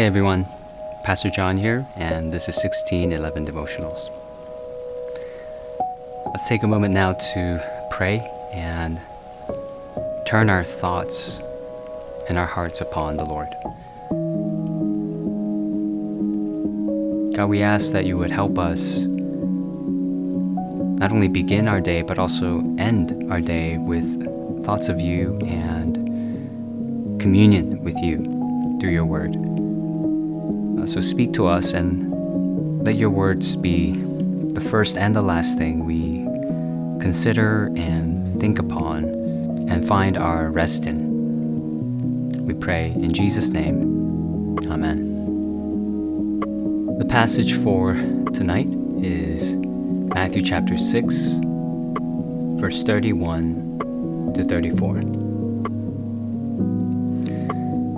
Hey everyone, Pastor John here, and this is 1611 Devotionals. Let's take a moment now to pray and turn our thoughts and our hearts upon the Lord. God, we ask that you would help us not only begin our day, but also end our day with thoughts of you and communion with you through your word. Uh, so speak to us and let your words be the first and the last thing we consider and think upon and find our rest in. We pray in Jesus' name. Amen. The passage for tonight is Matthew chapter 6, verse 31 to 34.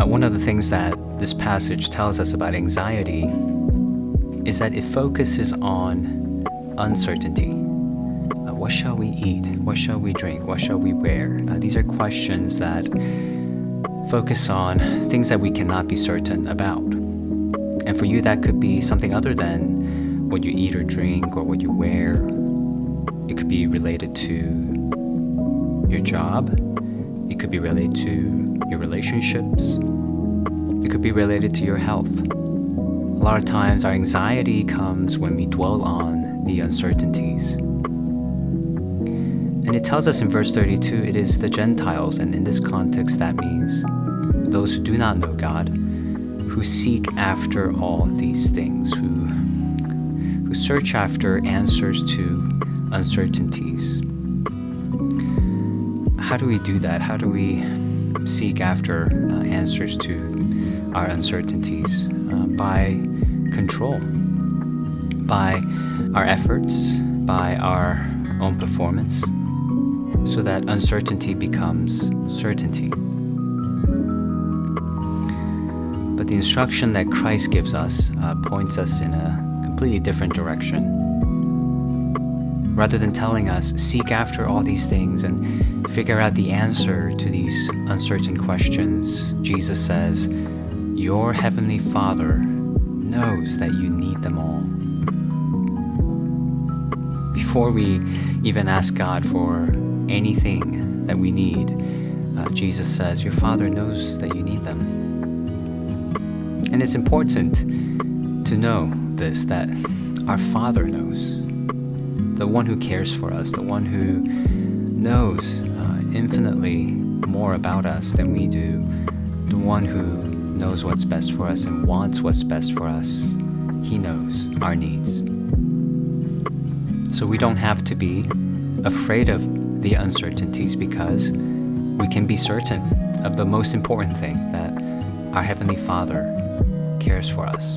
Uh, one of the things that this passage tells us about anxiety is that it focuses on uncertainty. Uh, what shall we eat? What shall we drink? What shall we wear? Uh, these are questions that focus on things that we cannot be certain about. And for you, that could be something other than what you eat or drink or what you wear. It could be related to your job, it could be related to your relationships. It could be related to your health. A lot of times, our anxiety comes when we dwell on the uncertainties. And it tells us in verse 32 it is the Gentiles, and in this context, that means those who do not know God, who seek after all these things, who, who search after answers to uncertainties. How do we do that? How do we seek after uh, answers to our uncertainties uh, by control, by our efforts, by our own performance, so that uncertainty becomes certainty. But the instruction that Christ gives us uh, points us in a completely different direction rather than telling us, seek after all these things and figure out the answer to these uncertain questions, Jesus says, Your heavenly Father knows that you need them all. Before we even ask God for anything that we need, uh, Jesus says, Your Father knows that you need them. And it's important to know this that our Father knows the one who cares for us, the one who knows uh, infinitely more about us than we do, the one who knows what's best for us and wants what's best for us. He knows our needs. So we don't have to be afraid of the uncertainties because we can be certain of the most important thing that our Heavenly Father cares for us.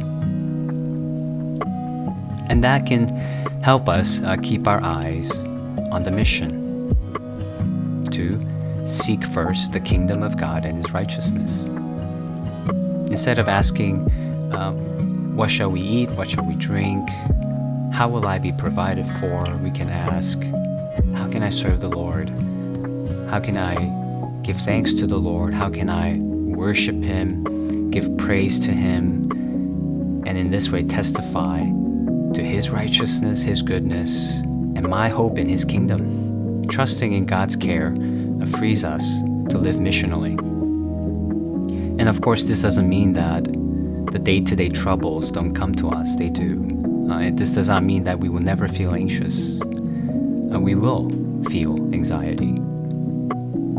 And that can help us uh, keep our eyes on the mission to seek first the kingdom of God and His righteousness. Instead of asking, um, What shall we eat? What shall we drink? How will I be provided for? We can ask, How can I serve the Lord? How can I give thanks to the Lord? How can I worship Him, give praise to Him, and in this way testify to His righteousness, His goodness, and my hope in His kingdom. Trusting in God's care frees us to live missionally. And of course, this doesn't mean that the day to day troubles don't come to us, they do. Uh, this does not mean that we will never feel anxious. Uh, we will feel anxiety.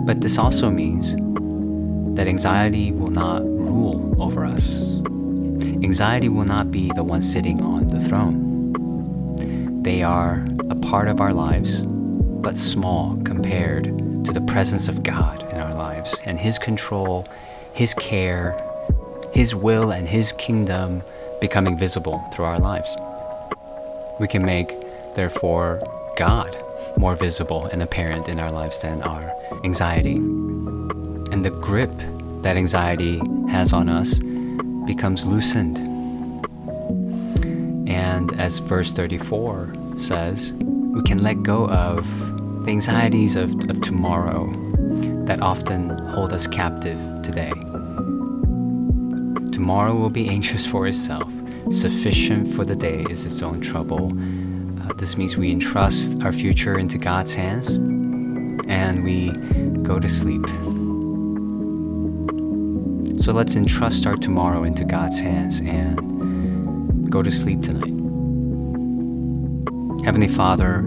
But this also means that anxiety will not rule over us. Anxiety will not be the one sitting on the throne. They are a part of our lives, but small compared to the presence of God in our lives and His control, His care, His will and His kingdom becoming visible through our lives. We can make, therefore, God more visible and apparent in our lives than our anxiety. And the grip that anxiety has on us becomes loosened. And as verse 34 says, we can let go of the anxieties of, of tomorrow that often hold us captive today. Tomorrow will be anxious for itself. Sufficient for the day is its own trouble. Uh, this means we entrust our future into God's hands and we go to sleep. So let's entrust our tomorrow into God's hands and go to sleep tonight. Heavenly Father,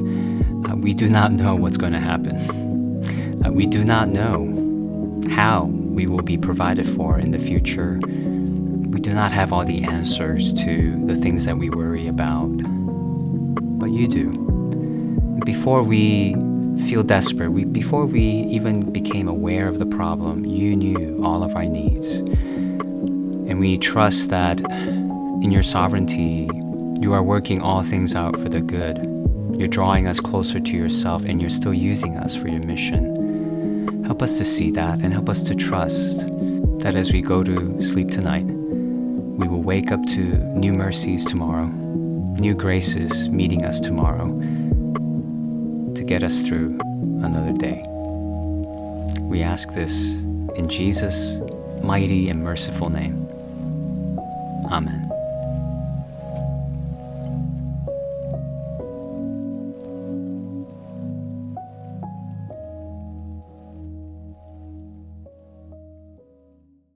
uh, we do not know what's going to happen. Uh, we do not know how we will be provided for in the future. We do not have all the answers to the things that we worry about, but you do. Before we feel desperate, we, before we even became aware of the problem, you knew all of our needs. And we trust that in your sovereignty, you are working all things out for the good. You're drawing us closer to yourself and you're still using us for your mission. Help us to see that and help us to trust that as we go to sleep tonight, we will wake up to new mercies tomorrow, new graces meeting us tomorrow to get us through another day. We ask this in Jesus' mighty and merciful name. Amen.